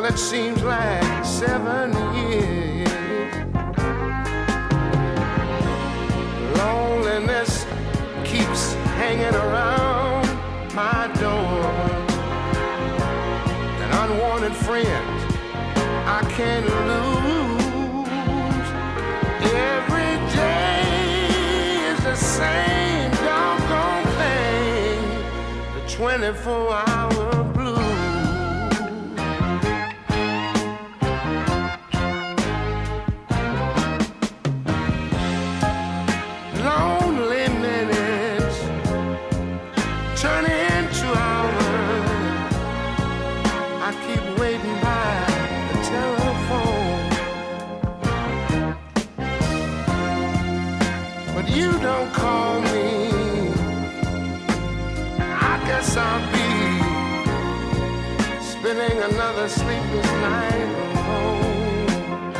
Well, it seems like seven years. Loneliness keeps hanging around my door. An unwanted friend I can't lose. Every day is the same doggone thing. The 24 hour guess I'll be spending another sleepless night alone.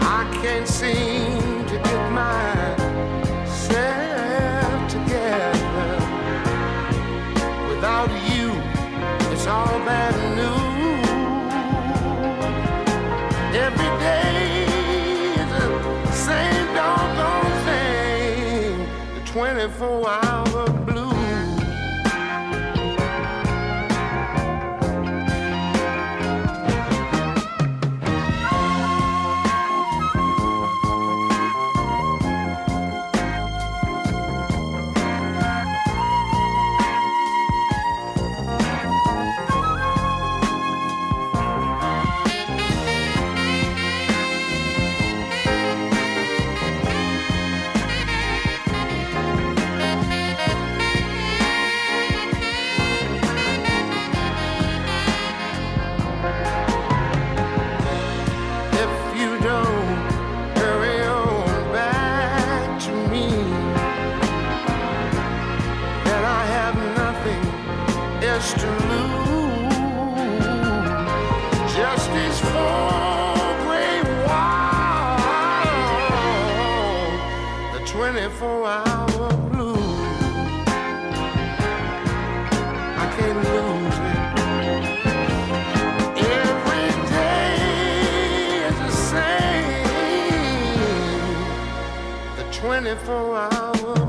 I can't seem to get myself together. Without you, it's all bad news. Every day is the same. The 24 hour 24 hour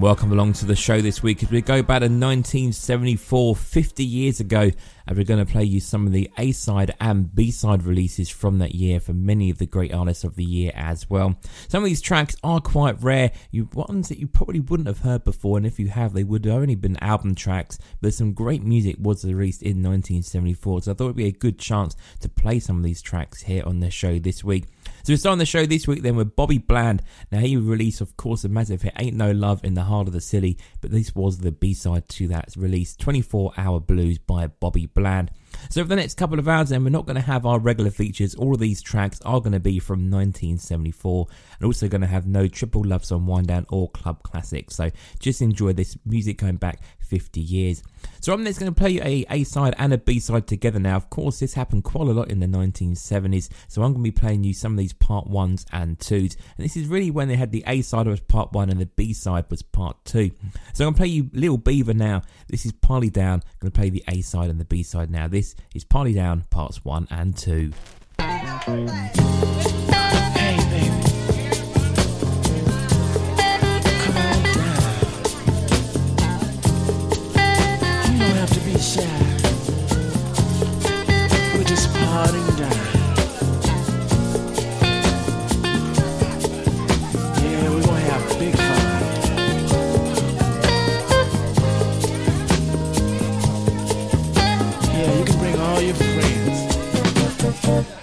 Welcome along to the show this week as we go back to 1974, 50 years ago, and we're going to play you some of the A side and B side releases from that year for many of the great artists of the year as well. Some of these tracks are quite rare, you ones that you probably wouldn't have heard before, and if you have, they would have only been album tracks. But some great music was released in 1974, so I thought it'd be a good chance to play some of these tracks here on the show this week. So we're starting the show this week then with Bobby Bland. Now he released, of course, a massive hit, Ain't No Love in the Heart of the City, but this was the B-side to that release, 24 Hour Blues by Bobby Bland. So for the next couple of hours then, we're not going to have our regular features. All of these tracks are going to be from 1974 and also going to have no triple love song wind down or club classics. So just enjoy this music going back 50 years. So I'm just going to play you a A side and a B side together now. Of course, this happened quite a lot in the 1970s, so I'm going to be playing you some of these part ones and twos. And this is really when they had the A side was part one and the B side was part two. So I'm going to play you Little Beaver now. This is Party Down. I'm going to play the A side and the B side now. This is Party Down parts one and two. Yeah, we're just parting down. Yeah, we're gonna have a big time. Yeah, you can bring all your friends.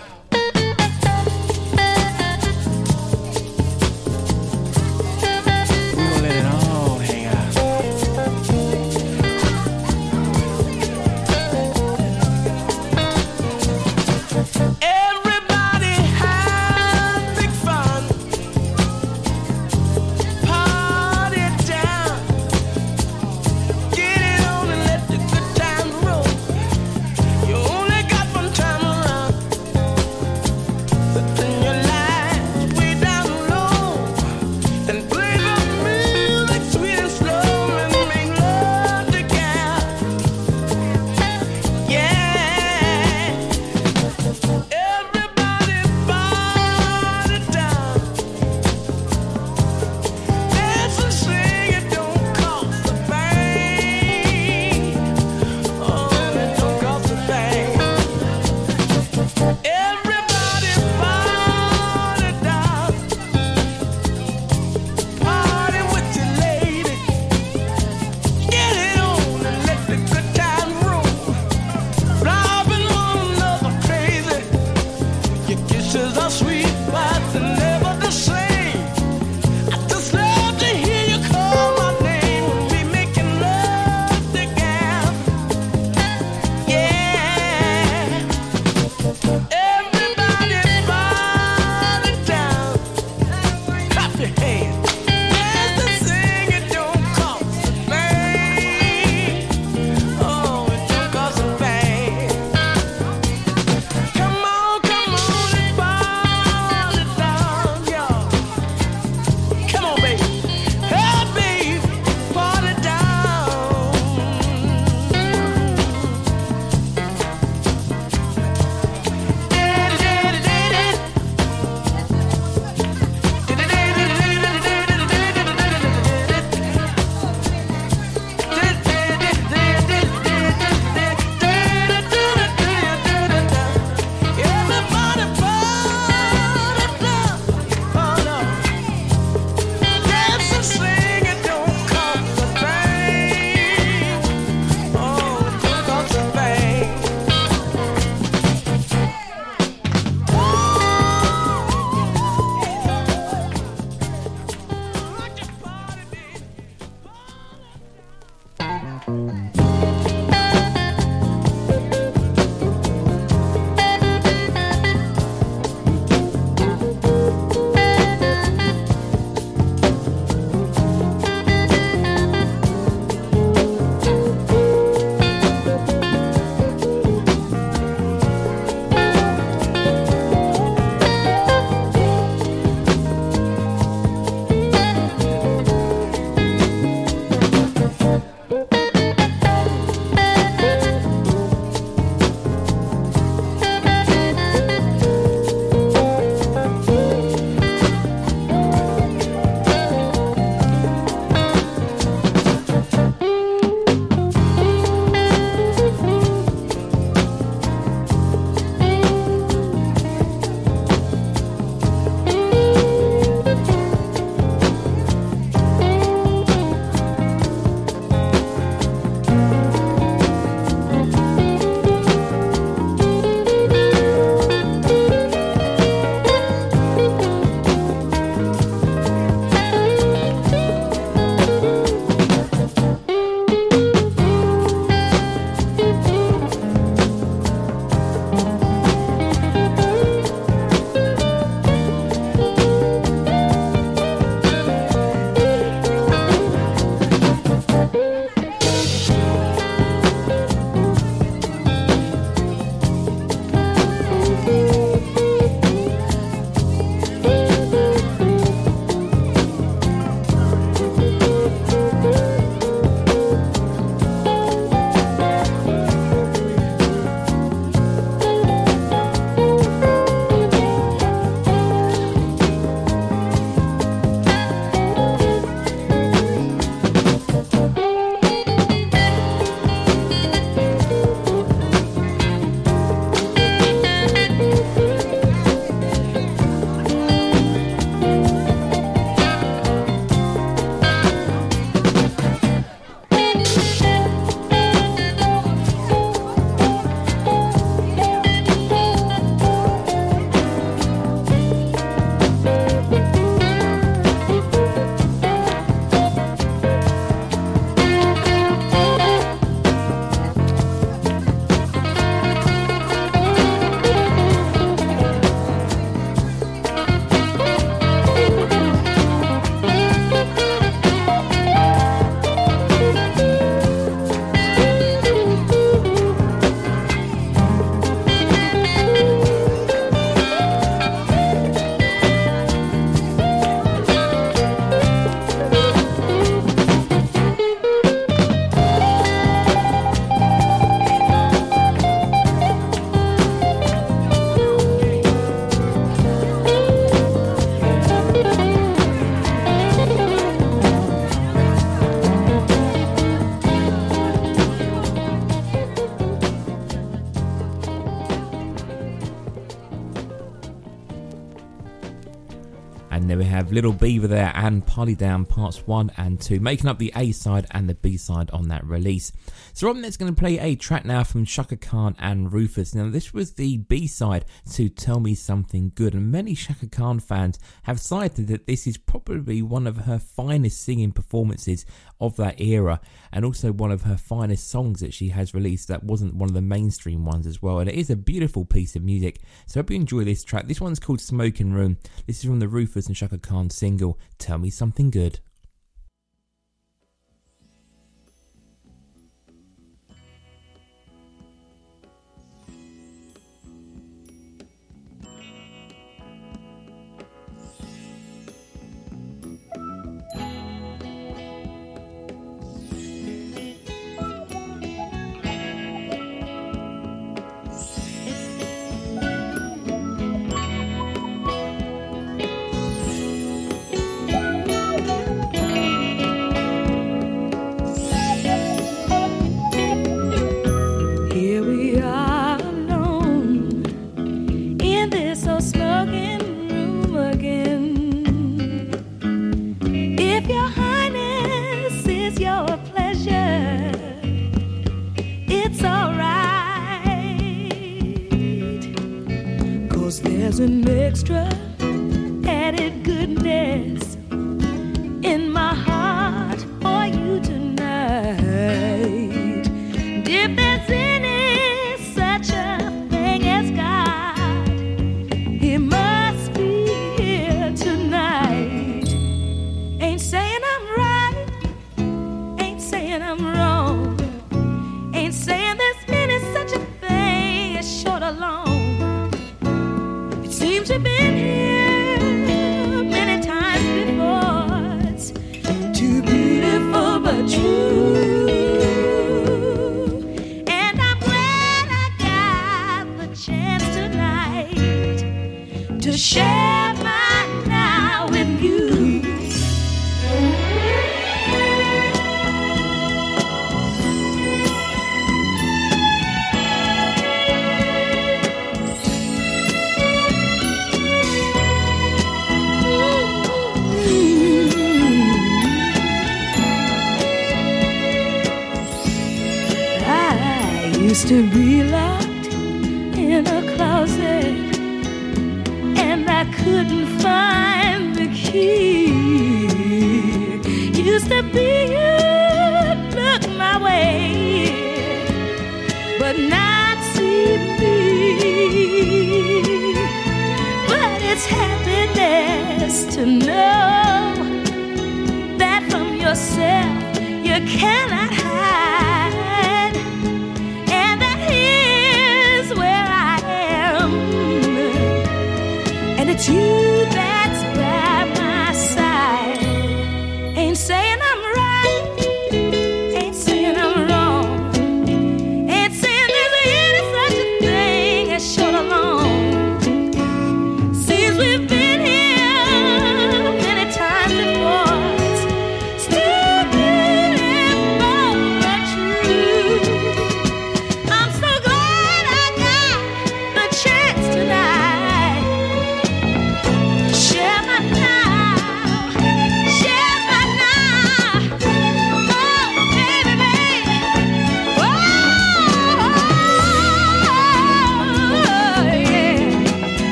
Little Beaver there and Party Down parts 1 and 2, making up the A side and the B side on that release. So I'm next going to play a track now from Chaka Khan and Rufus. Now this was the B side to Tell Me Something Good, and many Chaka Khan fans have cited that this is probably one of her finest singing performances of that era, and also one of her finest songs that she has released that wasn't one of the mainstream ones as well. And it is a beautiful piece of music. So I hope you enjoy this track. This one's called Smoking Room. This is from the Rufus and Chaka Khan single, Tell Me Something Good.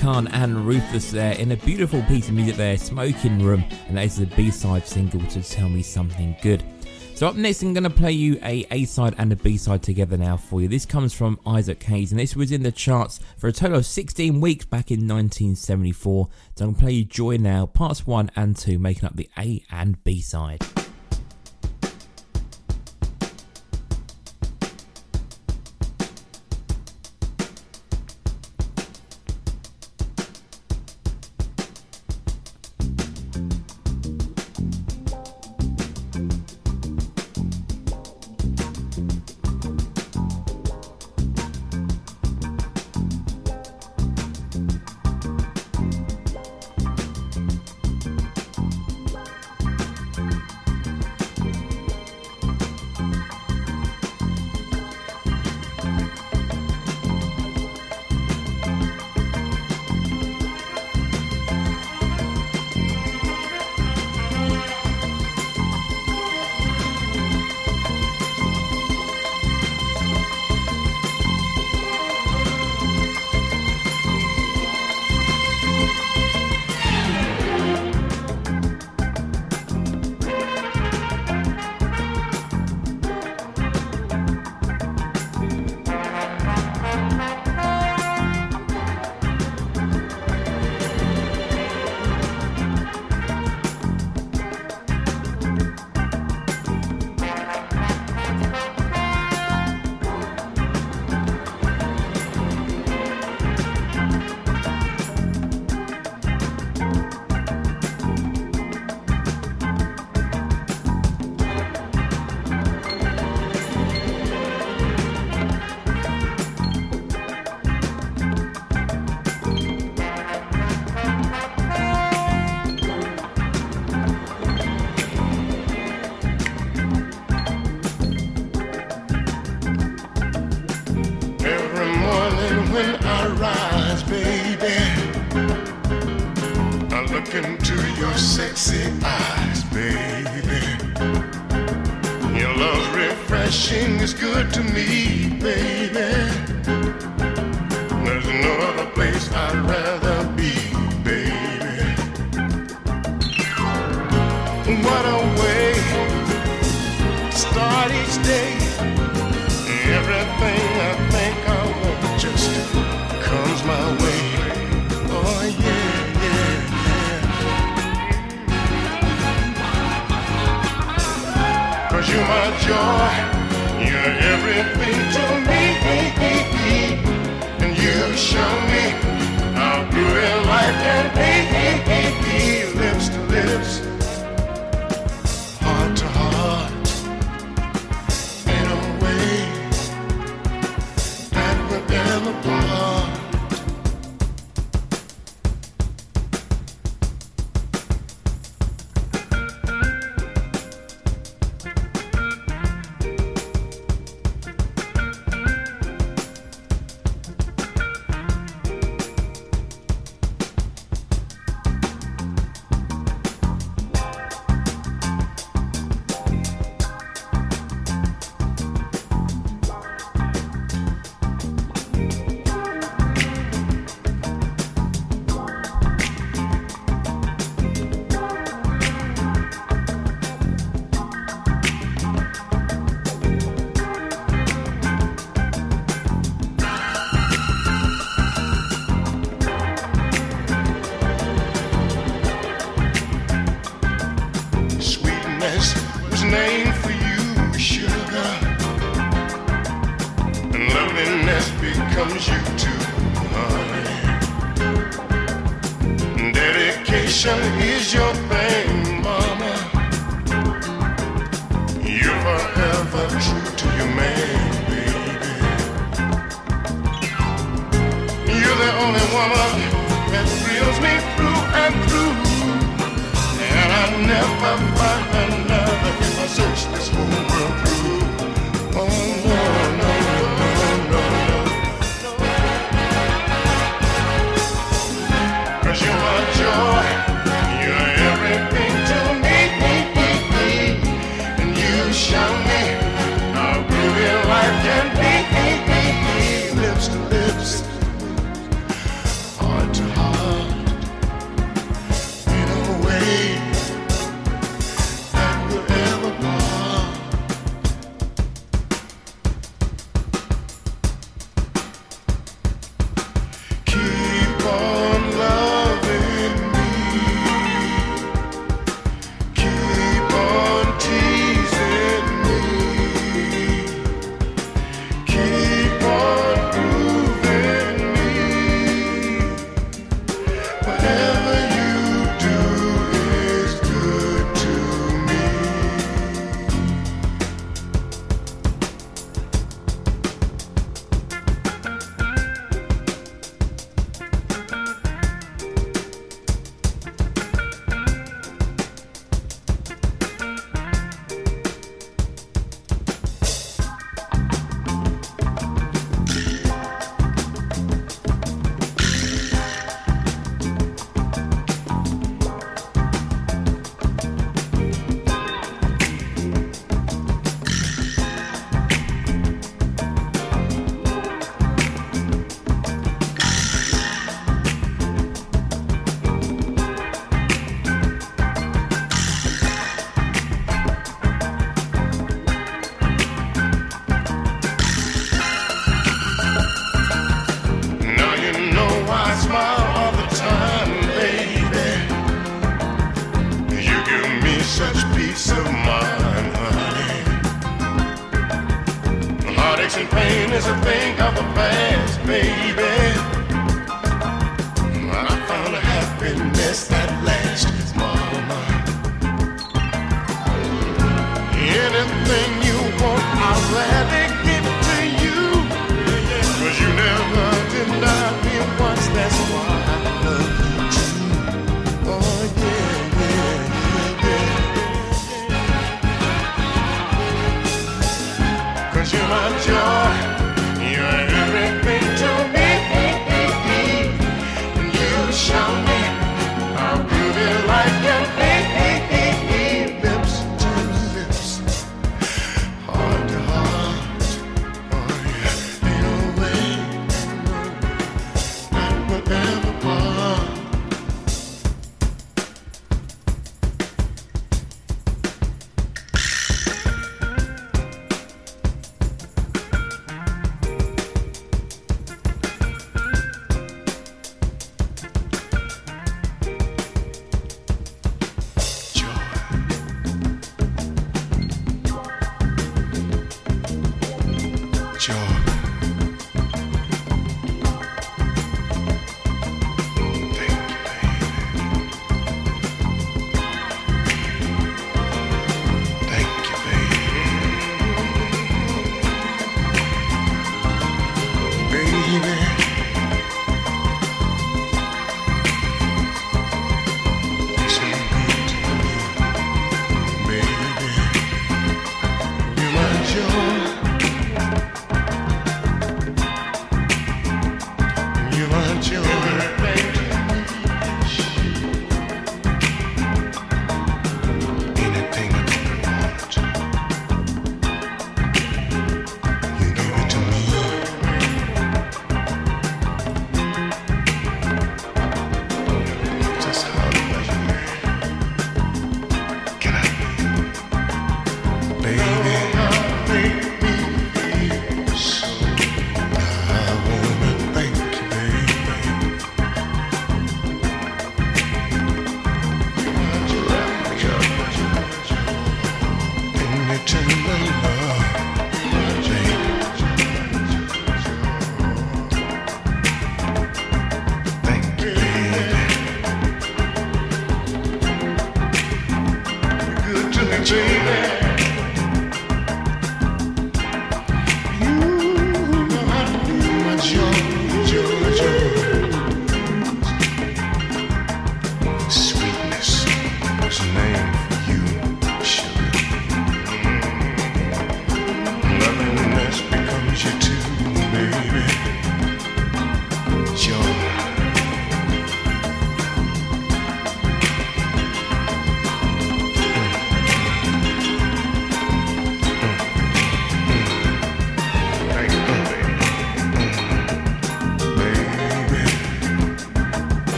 Khan and Rufus there in a beautiful piece of music there, Smoking Room, and that is the B-side single to Tell Me Something Good. So up next, I'm going to play you a A-side and a B-side together now for you. This comes from Isaac Hayes, and this was in the charts for a total of 16 weeks back in 1974. So I'm going to play you Joy Now, parts 1 and 2, making up the A and B-side.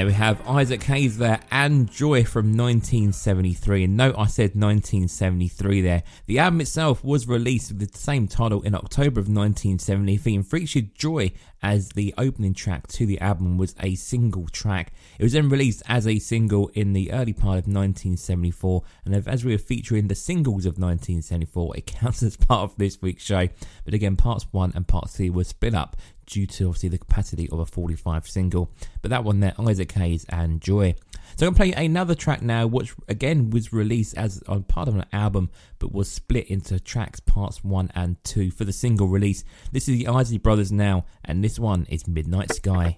There we have Isaac Hayes there and Joy from 1973. And note I said 1973 there. The album itself was released with the same title in October of 1970 and featured Joy as the opening track to the album was a single track. It was then released as a single in the early part of 1974 and as we are featuring the singles of 1974 it counts as part of this week's show. But again parts 1 and part three were split up due to obviously the capacity of a 45 single. But that one there, Isaac Hayes and Joy. So I'm going to play another track now, which again was released as on part of an album, but was split into tracks parts one and two for the single release. This is the Isley Brothers now, and this one is Midnight Sky.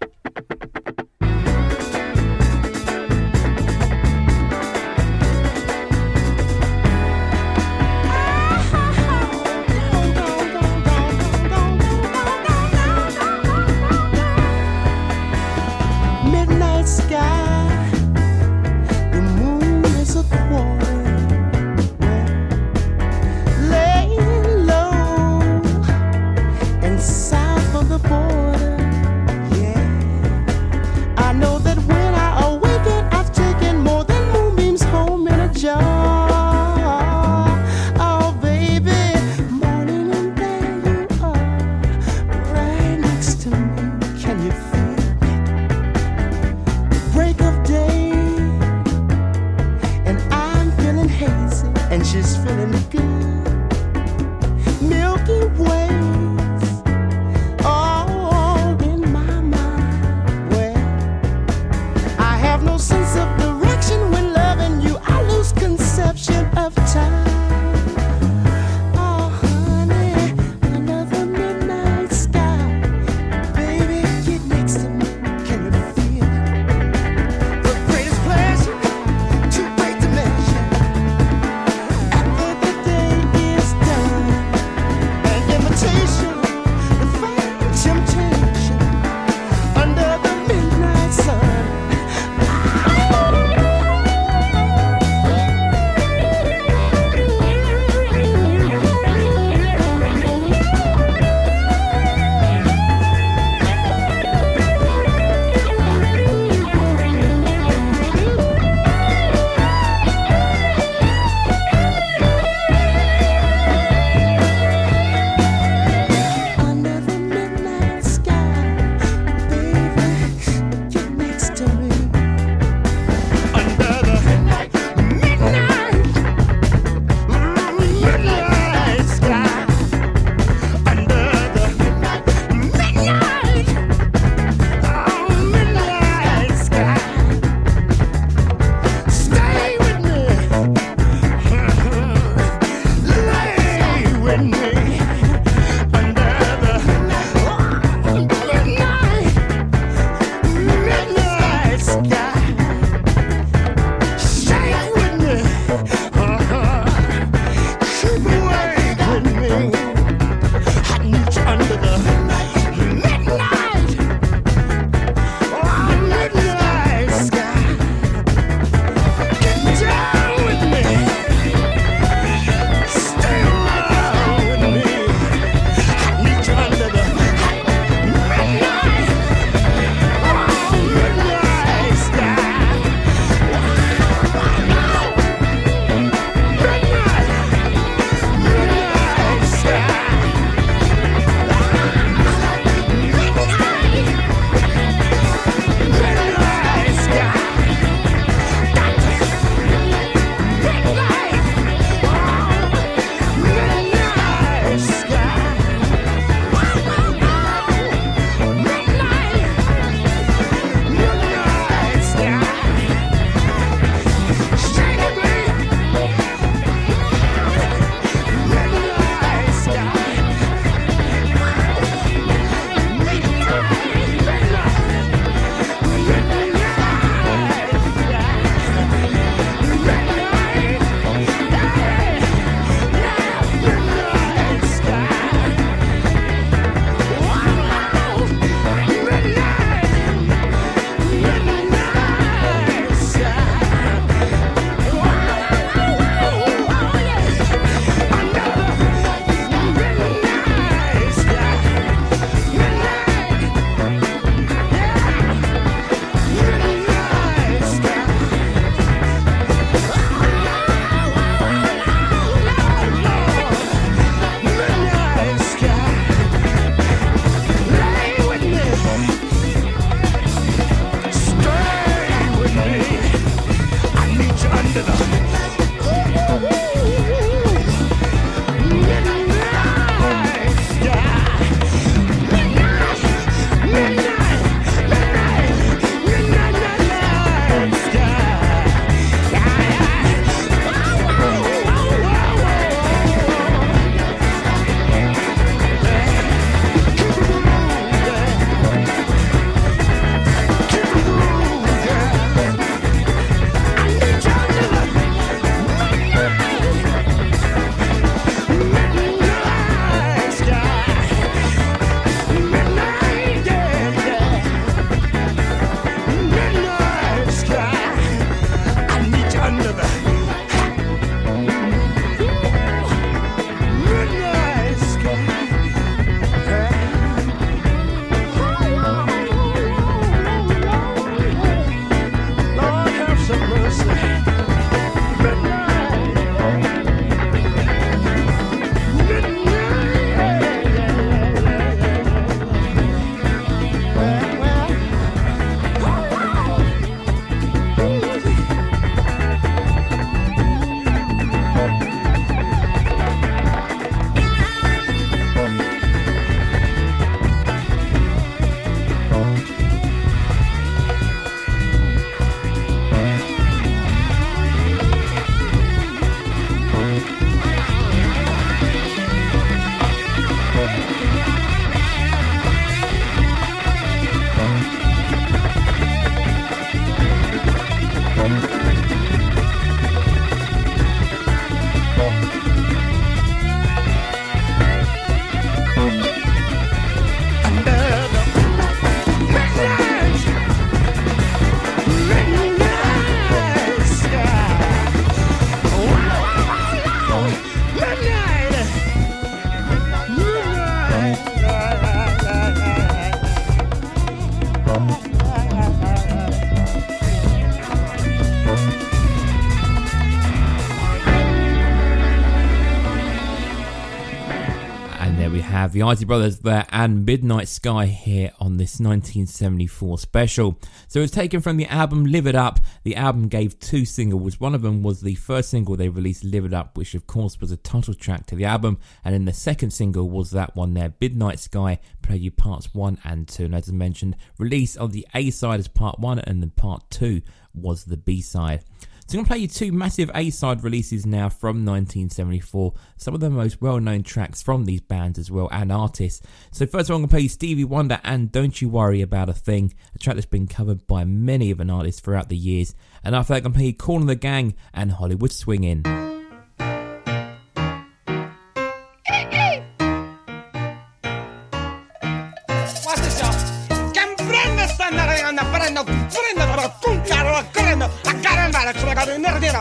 Have the Isley Brothers there and Midnight Sky here on this 1974 special. So it was taken from the album Live It Up. The album gave two singles. One of them was the first single they released, Live It Up, which of course was a title track to the album. And then the second single was that one there, Midnight Sky, play you parts one and two. And as I mentioned, release of the A side as part one and then part two was the B side. So I'm going to play you two massive A-side releases now from 1974. Some of the most well-known tracks from these bands as well and artists. So first of all, I'm going to play you Stevie Wonder and Don't You Worry About a Thing, a track that's been covered by many of an artists throughout the years. And after that, I'm going to play you Kool & the Gang and Hollywood Swingin'.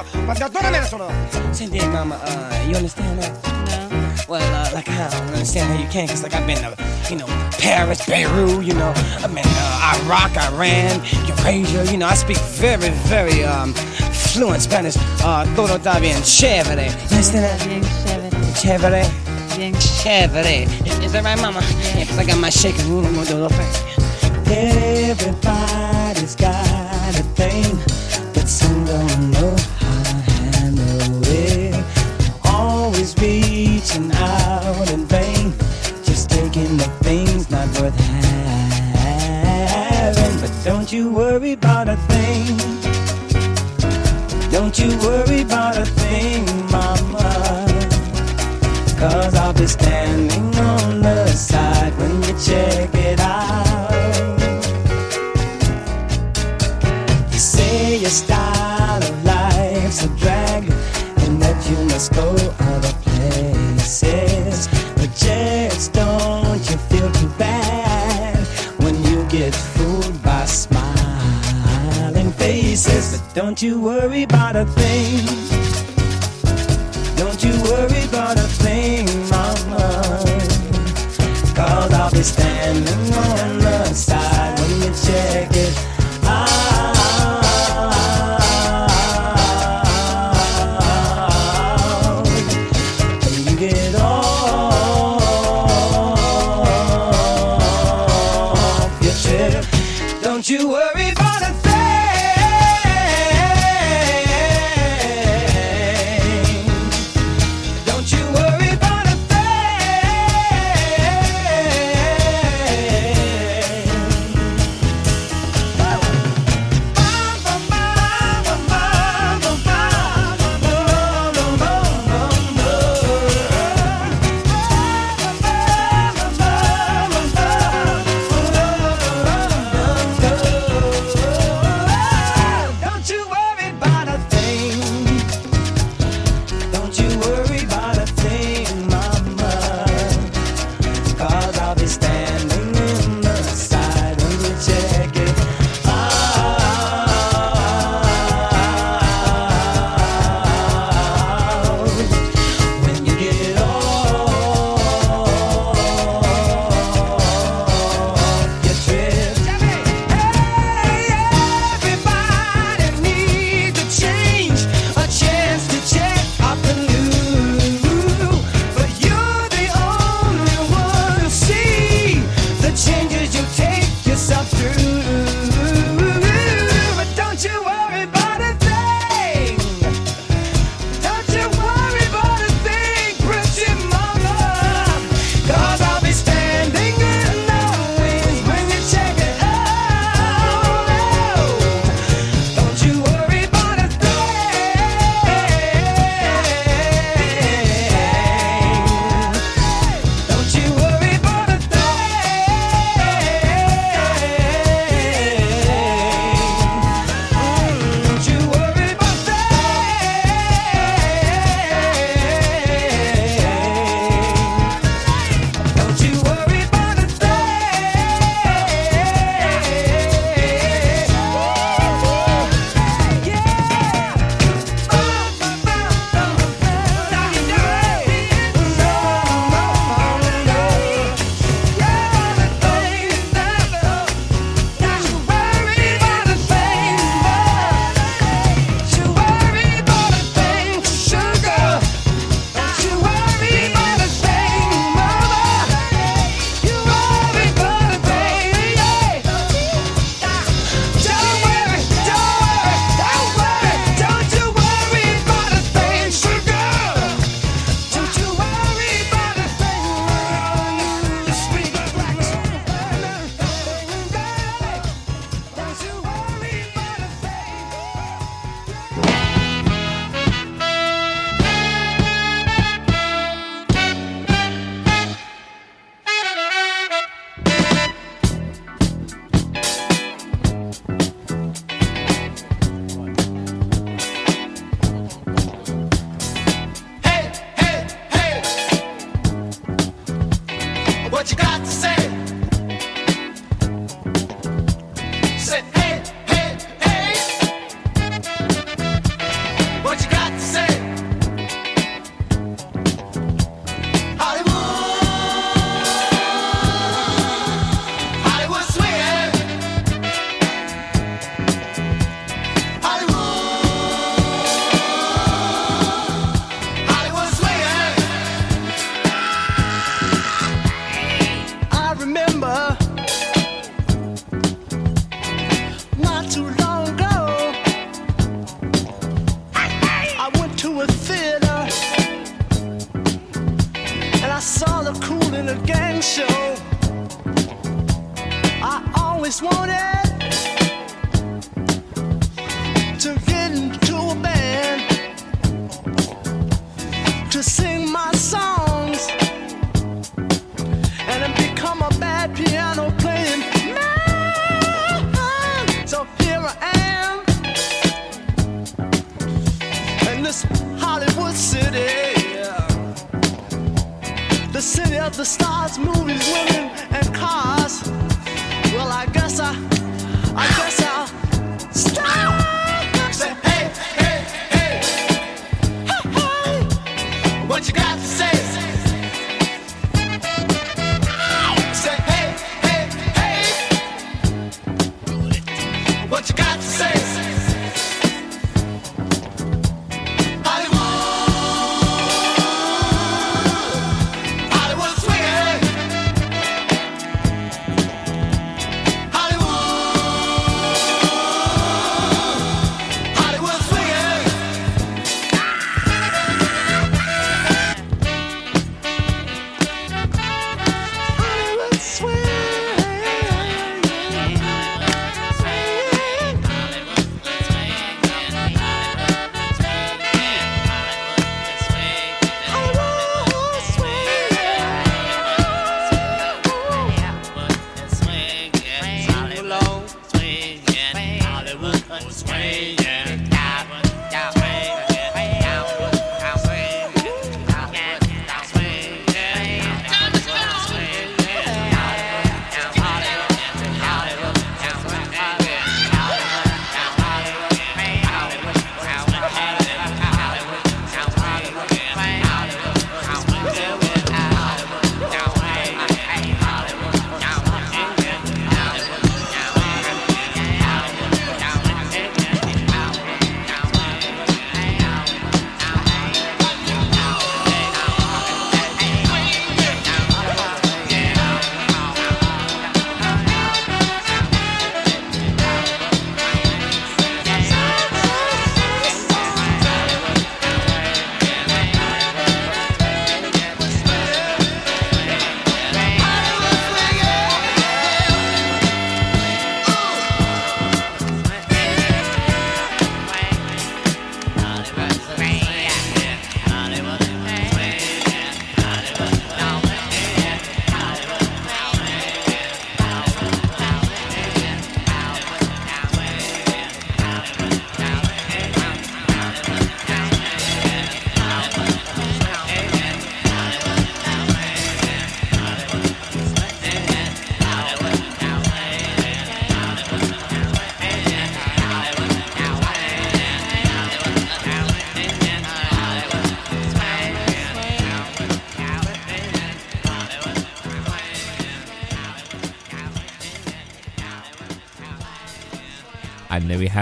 Cado in nerdino, ma da dove me ne sono? Mama, uh, you understand that? No. Well, uh, like, I don't understand how you can, cause like I've been, uh, you know, Paris, Beirut, you know, I've been, uh, Iraq, Iran, Eurasia, you know, I speak very, very, um, fluent Spanish, uh, todo está bien, chévere. You understand that? Bien chévere. Chévere. Bien Chévere. Is, is that right, mama? Yeah, cause I got my shaking room, I'm gonna do a little thing. Everybody's got a thing, but some don't know Always reaching out in vain, just taking the things not worth having. But don't you worry about a thing. Don't you worry about a thing, you worry about a thing.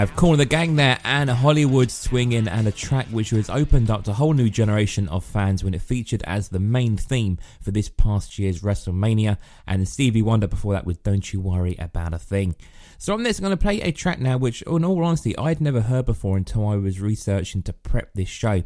Have Kool & the Gang there and Hollywood swinging and a track which was opened up to a whole new generation of fans when it featured as the main theme for this past year's WrestleMania. And Stevie Wonder before that with Don't You Worry About a Thing. So on this, I'm going to play a track now which, in all honesty, I'd never heard before until I was researching to prep this show.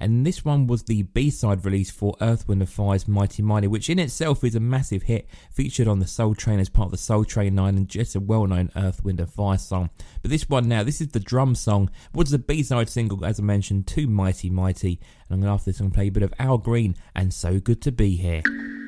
And this one was the B-side release for Earth, Wind Fire's Mighty Mighty, which in itself is a massive hit, featured on the Soul Train as part of the Soul Train 9 and just a well-known Earth, Wind Fire song. But this one now, this is the drum song, was the B-side single, as I mentioned, to Mighty Mighty. And I'm going to, after this, I'm going to play a bit of Al Green and So Good To Be Here.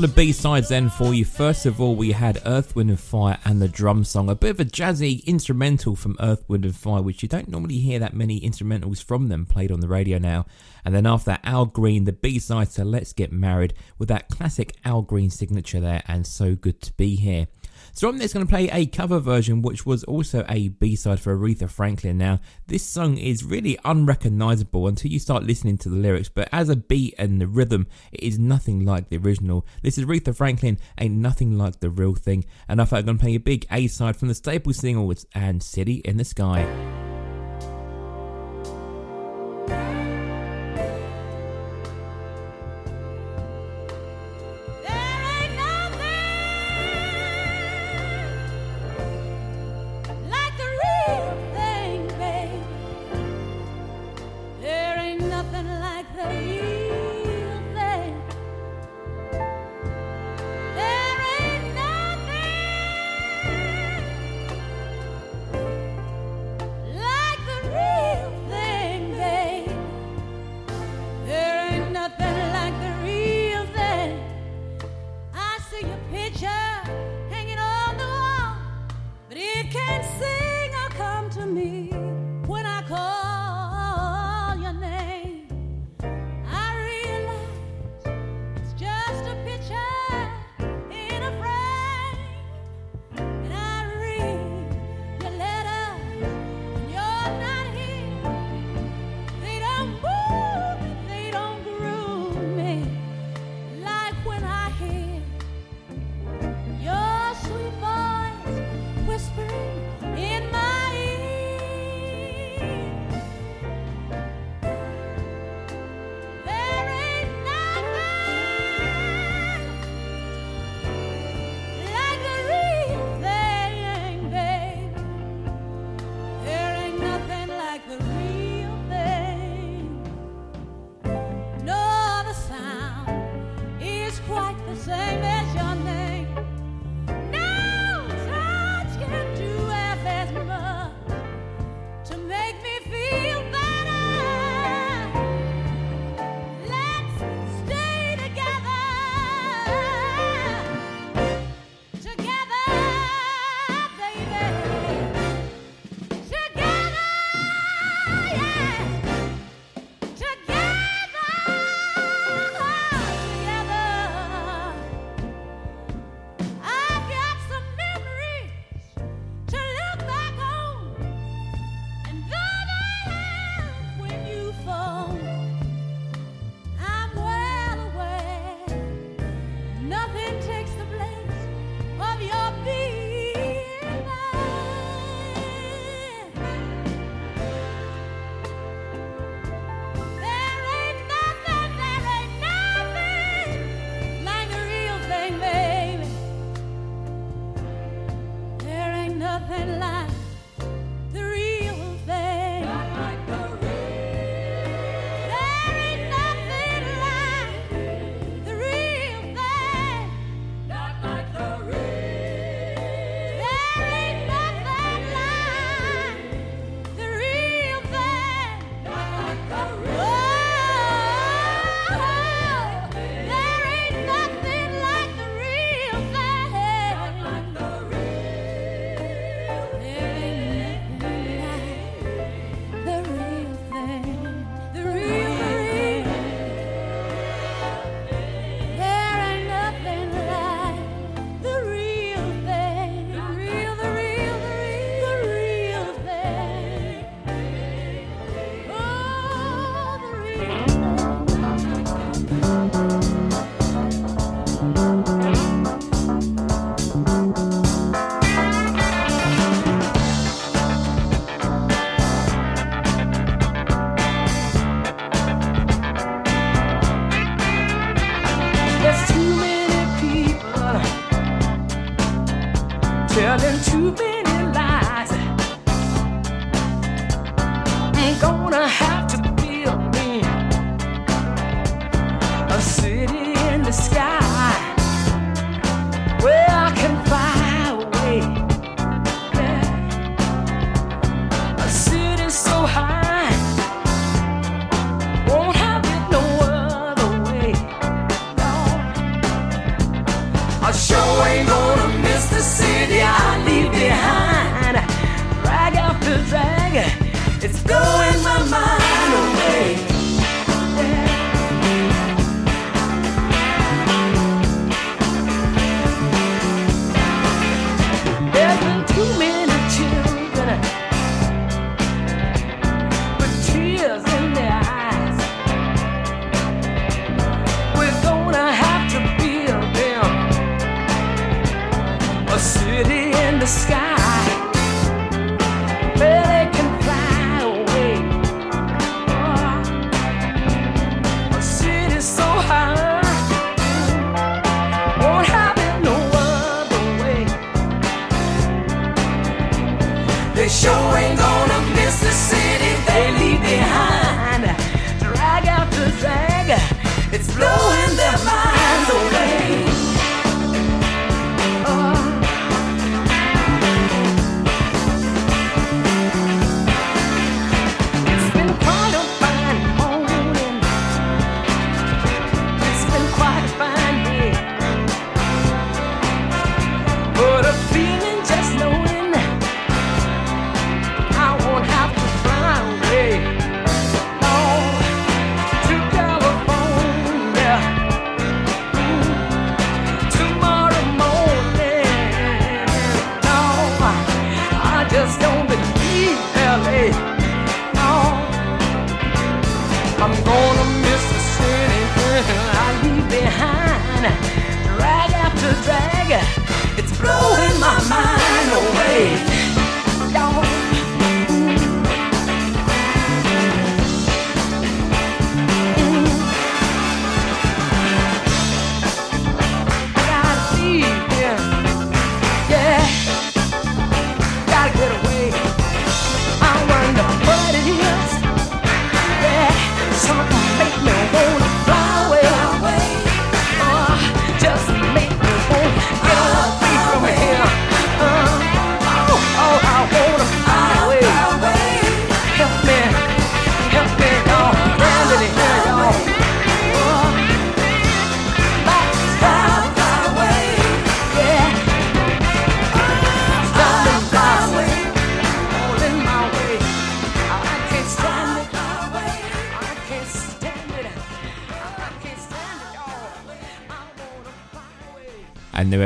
Couple of B sides then for you. First of all, we had Earth, Wind and Fire and the drum song, a bit of a jazzy instrumental from Earth, Wind and Fire, which you don't normally hear that many instrumentals from them played on the radio now. And then after that, Al Green, the B side to Let's Get Married, with that classic Al Green signature there, and so good to be here. So I'm next going to play a cover version, which was also a B-side for Aretha Franklin. Now, this song is really unrecognizable until you start listening to the lyrics, but as a beat and the rhythm, it is nothing like the original. This is Aretha Franklin, ain't nothing like the real thing. And I thought I'm going to play a big A-side from the Staple Singers and City in the Sky.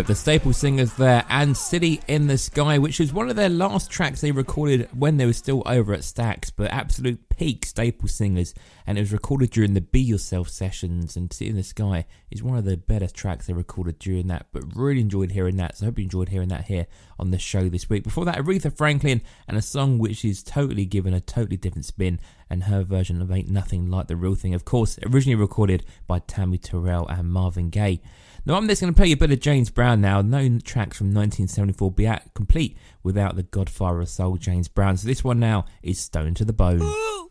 the staple singers there, and City in the Sky, which was one of their last tracks they recorded when they were still over at Stax, but absolute peak staple singers, and it was recorded during the Be Yourself sessions. And City in the Sky is one of the better tracks they recorded during that, but really enjoyed hearing that. So I hope you enjoyed hearing that here on the show this week. Before that, Aretha Franklin and a song which is totally given a totally different spin, and her version of Ain't Nothing Like the Real Thing, of course, originally recorded by Tammy Terrell and Marvin Gaye. Now, I'm just going to play you a bit of James Brown now. No tracks from 1974 be complete without the godfather of soul, James Brown. So this one now is Stone to the Bone. Ooh.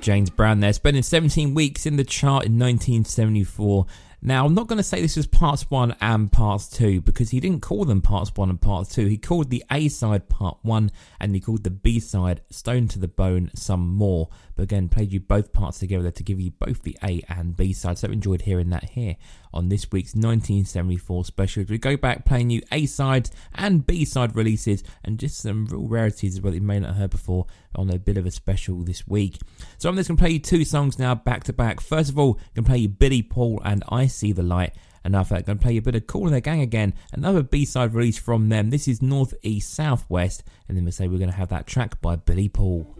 James Brown there, spending 17 weeks in the chart in 1974. Now, I'm not going to say this was parts one and parts two because he didn't call them parts one and parts two. He called the A side part one and he called the B side Stone to the Bone some more. But again, played you both parts together to give you both the A and B side. So enjoyed hearing that here on this week's 1974 special. We go back playing you A sides and B side releases and just some real rarities as well that you may not have heard before on a bit of a special this week. So I'm just going to play you two songs now back to back. First of all, I'm going to play you Billy Paul and I See the Light. After that, going to play you a bit of Kool and the Gang again, another B side release from them. This is North East Southwest. And then we say we're going to have that track by Billy Paul.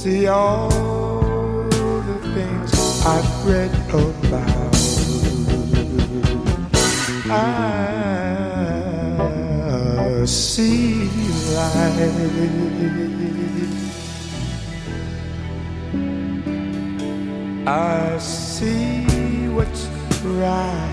see all the things I've read about. I see life. I see what's right.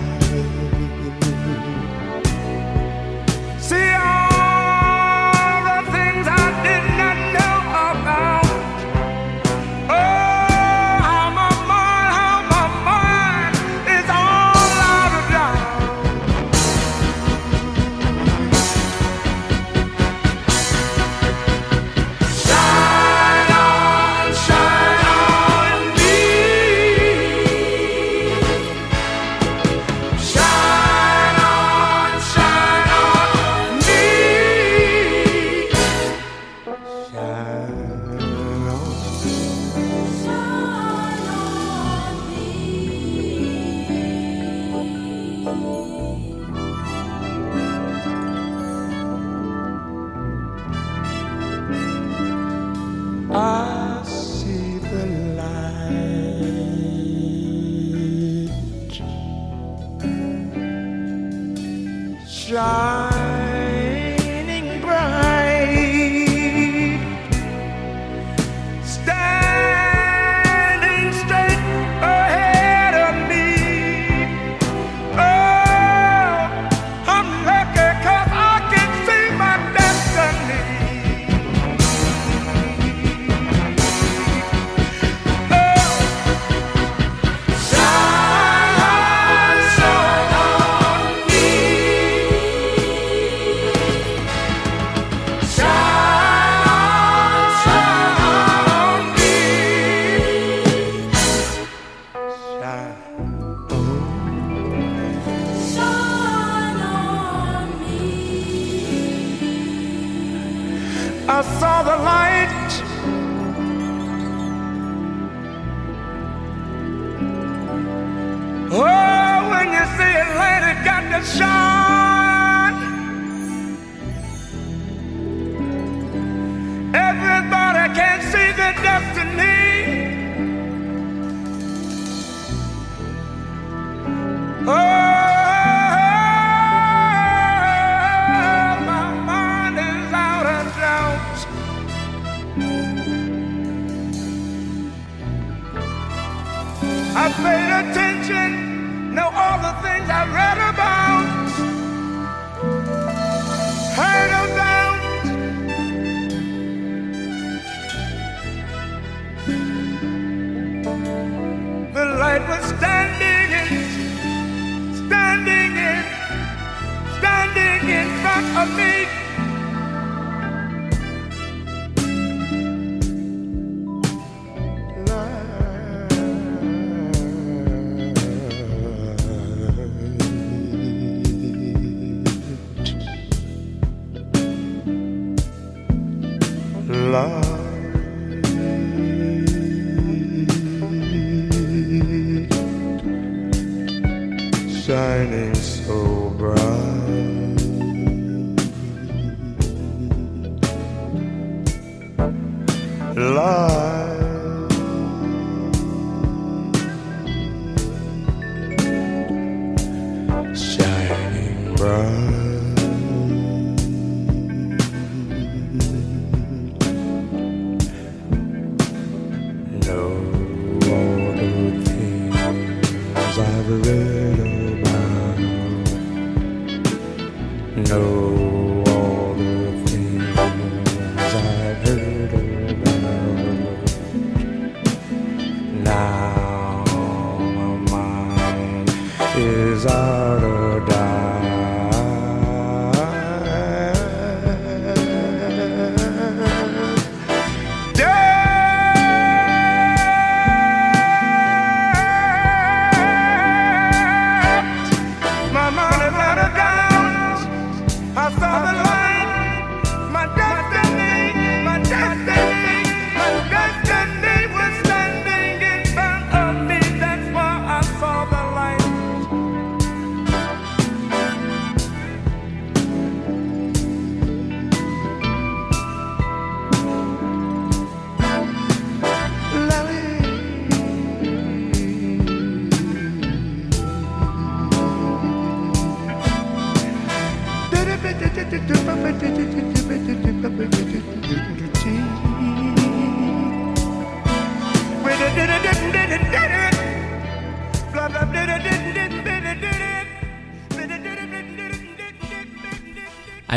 bright.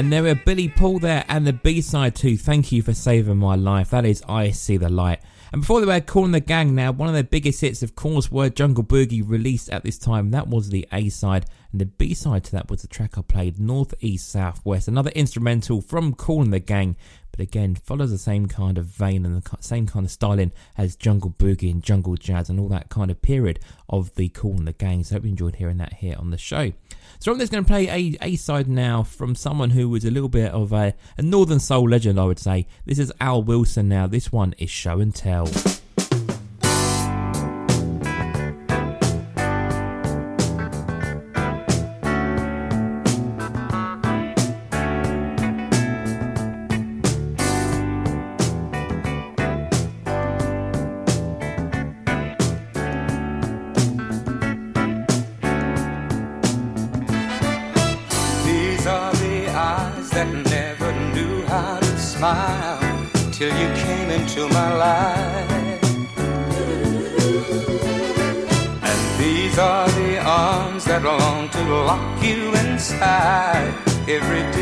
And there were Billy Paul there and the B side too. Thank you for saving my life. That is I See the Light. And before they were Kool and the Gang now, one of their biggest hits, of course, were Jungle Boogie released at this time. That was the A side. And the B side to that was the track I played, North, East, South, West. Another instrumental from Kool and the Gang. But again, follows the same kind of vein and the same kind of styling as Jungle Boogie and Jungle Jazz and all that kind of period of the Kool and the Gang. So I hope you enjoyed hearing that here on the show. So I'm just going to play a A side now from someone who was a little bit of a, a Northern Soul legend, I would say. This is Al Wilson now. This one is Show and Tell. Every day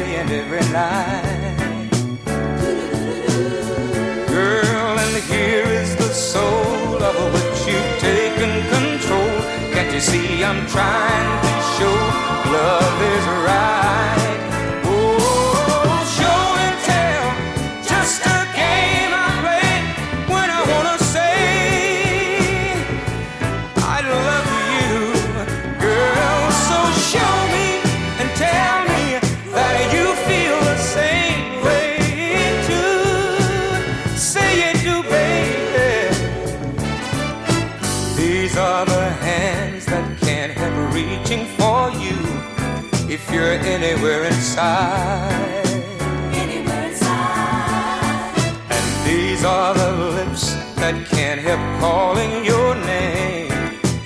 anywhere inside. And these are the lips that can't help calling your name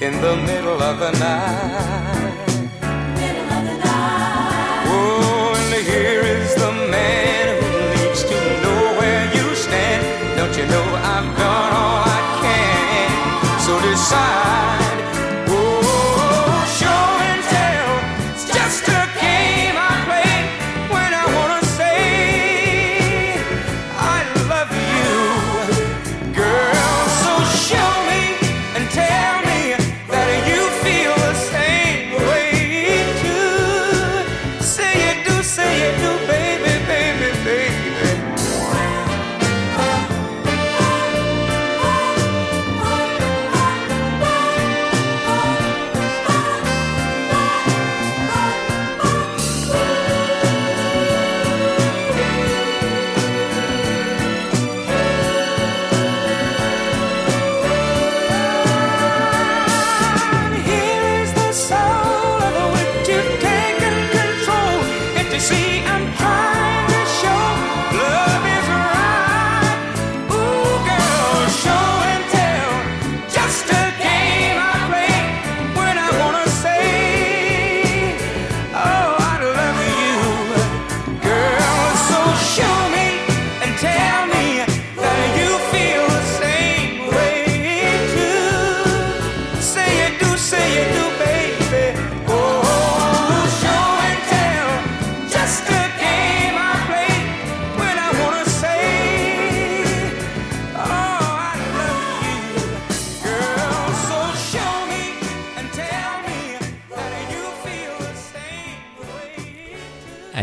in the middle of the night. Oh, and here is the man who needs to know where you stand. Don't you know I've done all I can? So decide.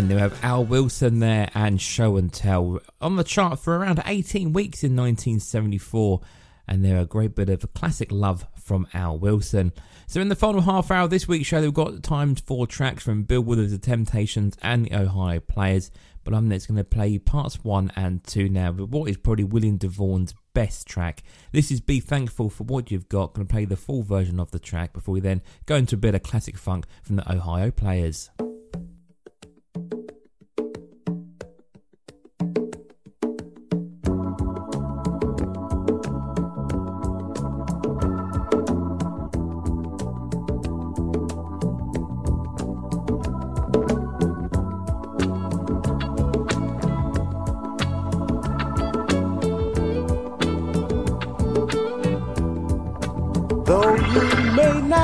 And we have Al Wilson there and Show and Tell on the chart for around 18 weeks in 1974. And they're a great bit of classic love from Al Wilson. So, in the final half hour of this week's show, we've got times four tracks from Bill Withers' The Temptations and the Ohio Players. But I'm next going to play parts one and two now with what is probably William DeVaughn's best track. This is Be Thankful for What You've Got. Going to play the full version of the track before we then go into a bit of classic funk from the Ohio Players.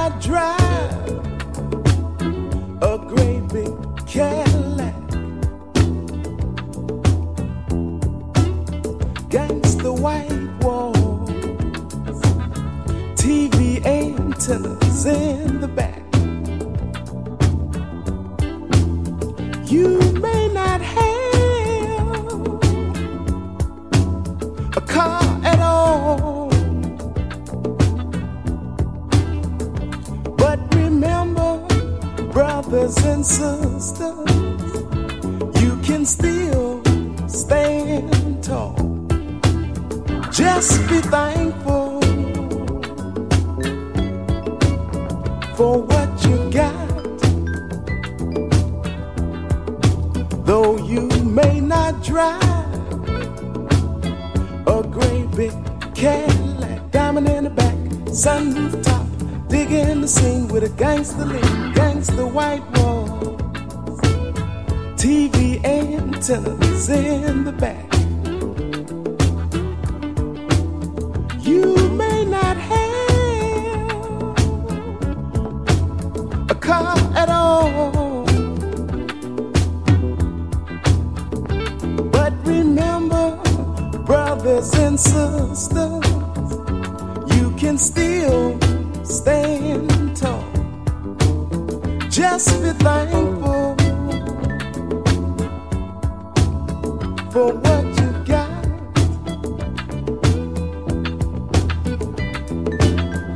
Not drive a great big Cadillac. Gangsta white walls, TV antennas in the back. You may not have a car at all. Brothers and sisters, you can still stand tall. Just be thankful for what you got. Though you may not drive a great big Cadillac, diamond in the back, sunroof top, digging the scene with a gangster lean, gangster white walls, TV antennas in the back. You may not have a car at all. But remember, brothers and sisters, you can still stand. Just be thankful for what you got.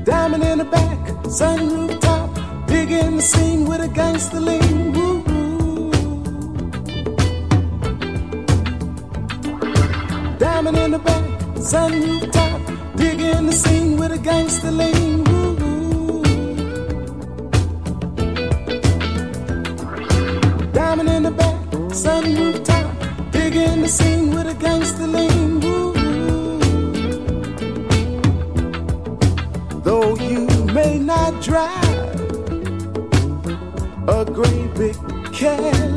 Diamond in the back, sunroof top, big in the scene with a gangster lean. Diamond in the back, sunroof top, dig in the scene with a gangster lean. Back, sunroof top, dig in the scene with a gangster lean. Though you may not drive a great big Cadillac.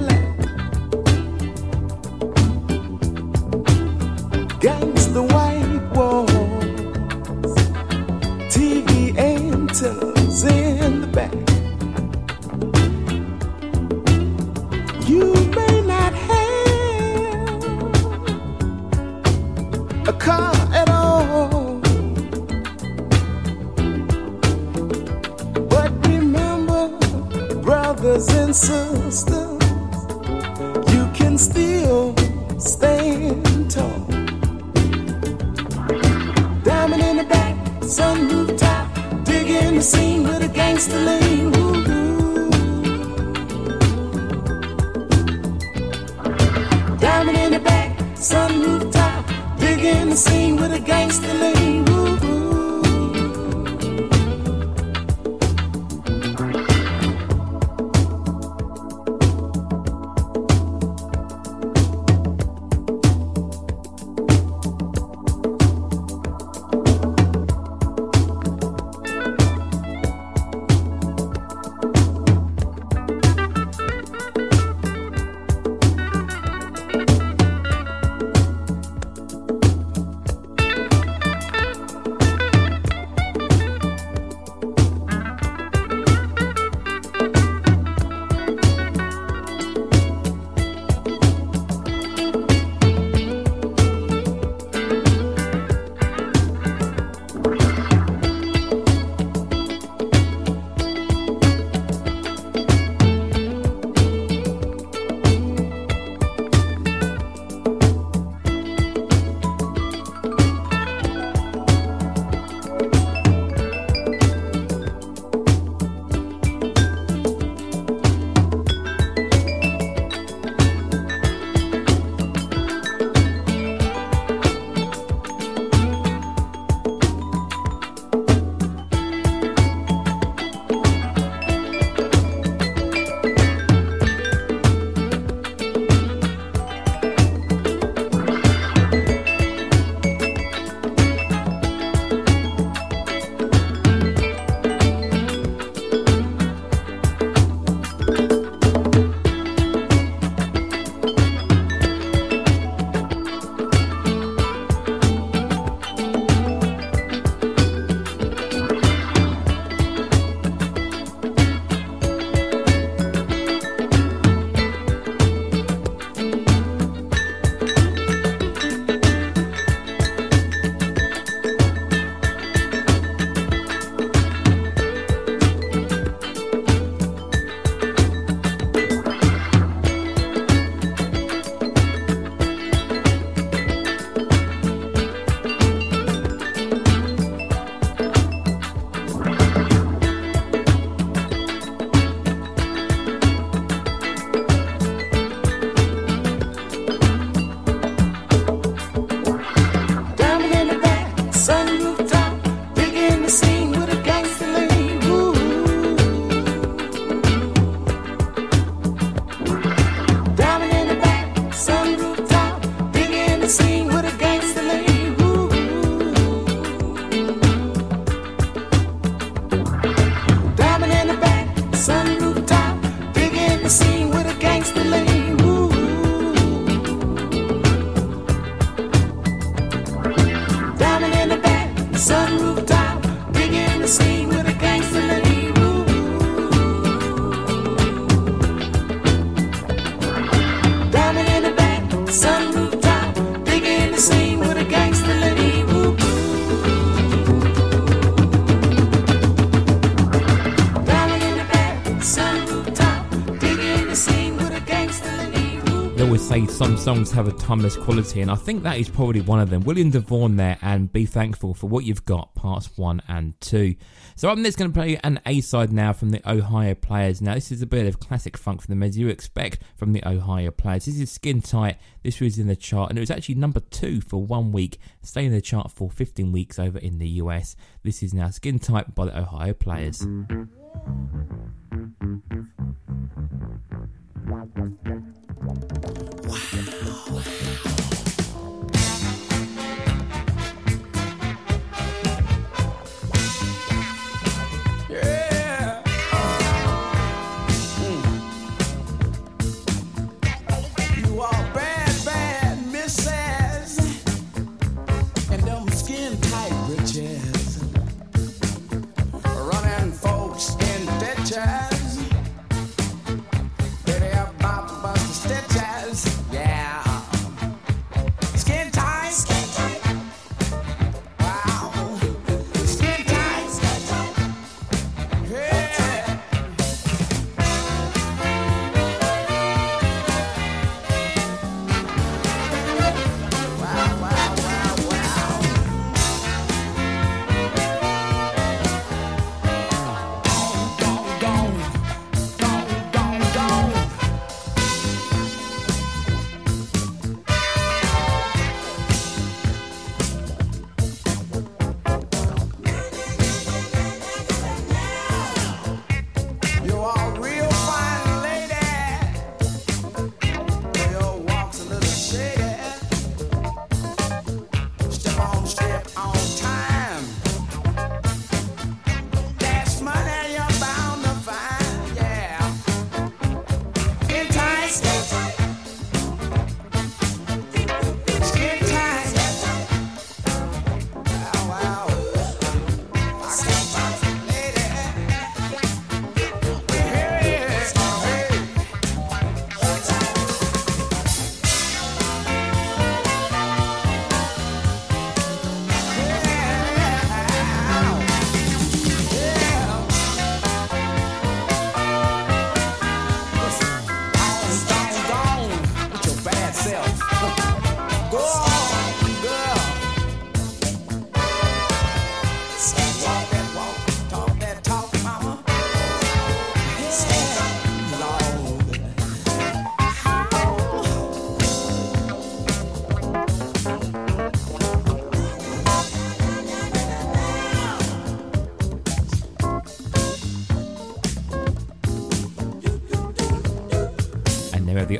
Some songs have a timeless quality, and I think that is probably one of them. William DeVaughn there, and Be Thankful for What You've Got, parts one and two. So I'm just going to play an A side now from the Ohio Players. Now, this is a bit of classic funk for them, as you expect from the Ohio Players. This is Skin Tight. This was in the chart, and it was actually number two for one week, staying in the chart for 15 weeks over in the US. This is now Skin Tight by the Ohio Players. Mm-hmm.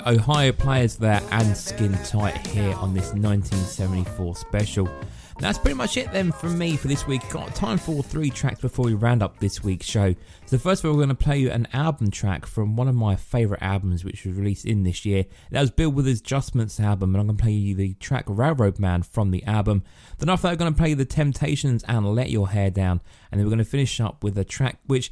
Ohio players there and Skin Tight here on this 1974 special. That's pretty much it then from me for this week. Got time for three tracks before we round up this week's show. So first of all, we're going to play you an album track from one of my favourite albums, which was released in this year. That was Bill Withers' Adjustments album, and I'm going to play you the track Railroad Man from the album. Then after that, I'm going to play the Temptations and Let Your Hair Down, and then we're going to finish up with a track which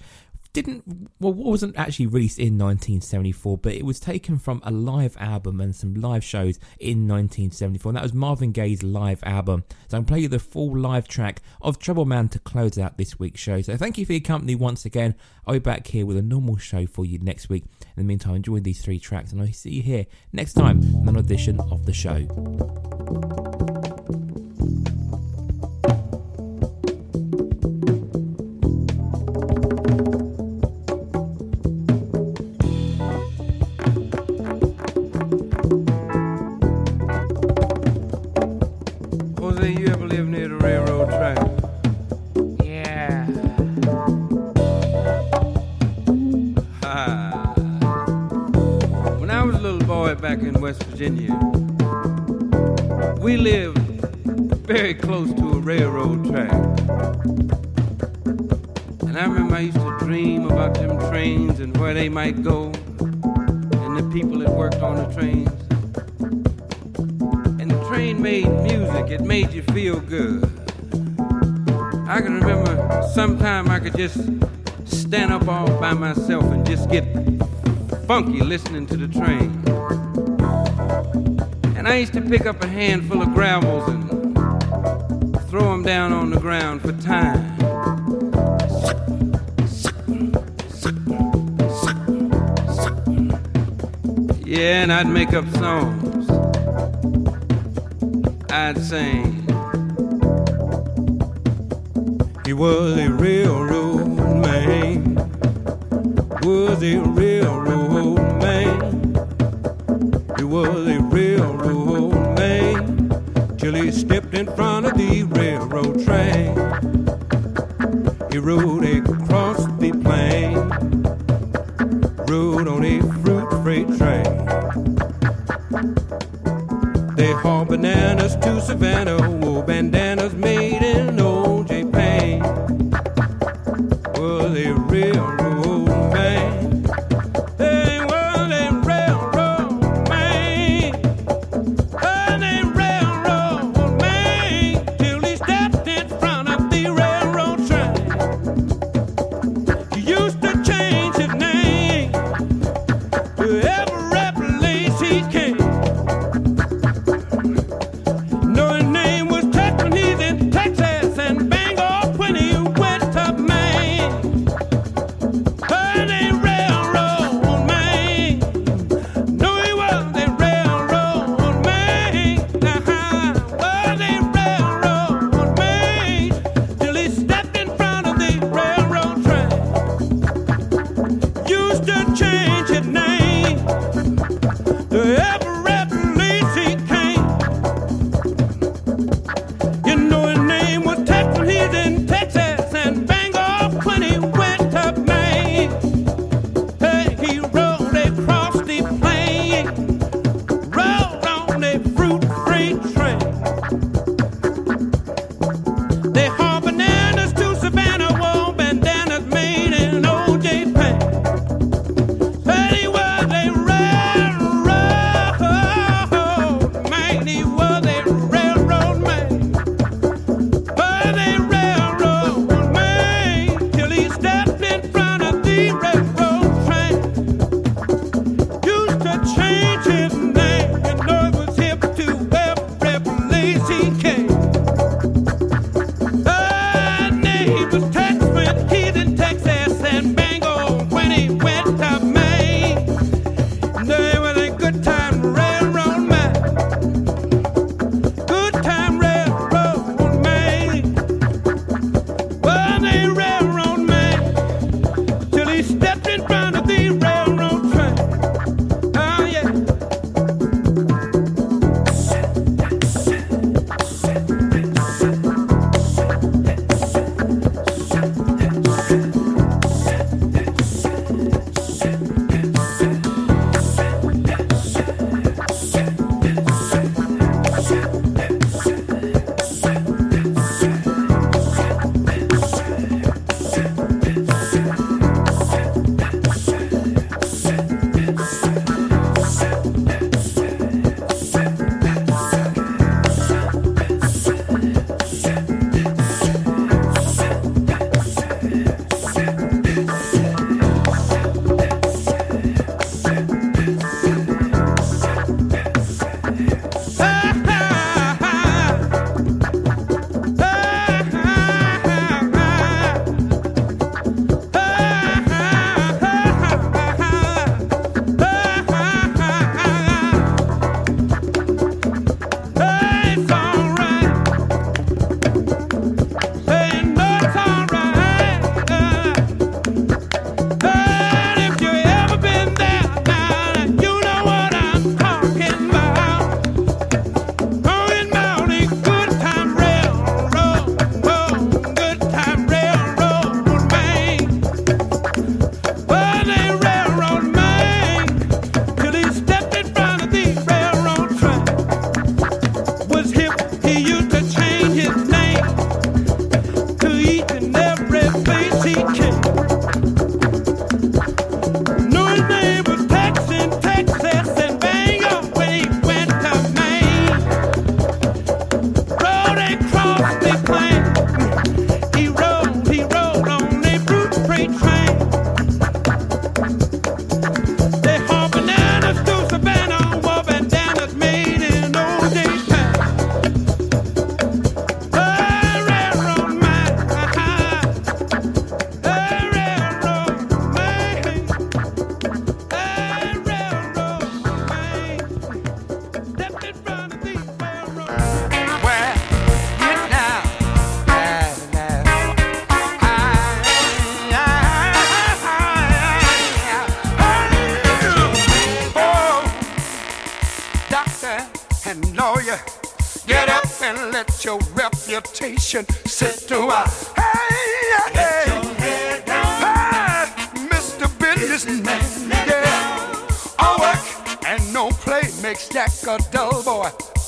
didn't well wasn't actually released in 1974 but it was taken from a live album and some live shows in 1974 and that was marvin gaye's live album. So i'm playing you the full live track of trouble man to close out this week's show. So thank you for your company once again. I'll be back here with a normal show for you next week. In the meantime enjoy these three tracks and i'll see you here next time in another edition of the show in West Virginia, we lived very close to a railroad track. And I remember I used to dream about them trains and where they might go, and the people that worked on the trains. And the train made music, it made you feel good. I can remember sometime I could just stand up all by myself and just get funky listening to the train. And I used to pick up a handful of gravels and throw them down on the ground for time. Yeah, and I'd make up songs. I'd sing. He was a railroad man. Was a railroad man. Was a railroad man. Till he stepped in front of the railroad train. He rode across the plain. Rode on a fruit freight train. They haul bananas to Savannah, wore bandanas made let your reputation sit to a hey, hey. Your down. Hey, Mr. Businessman. Yeah. All work and no play makes Jack a dull boy.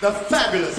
the fabulous.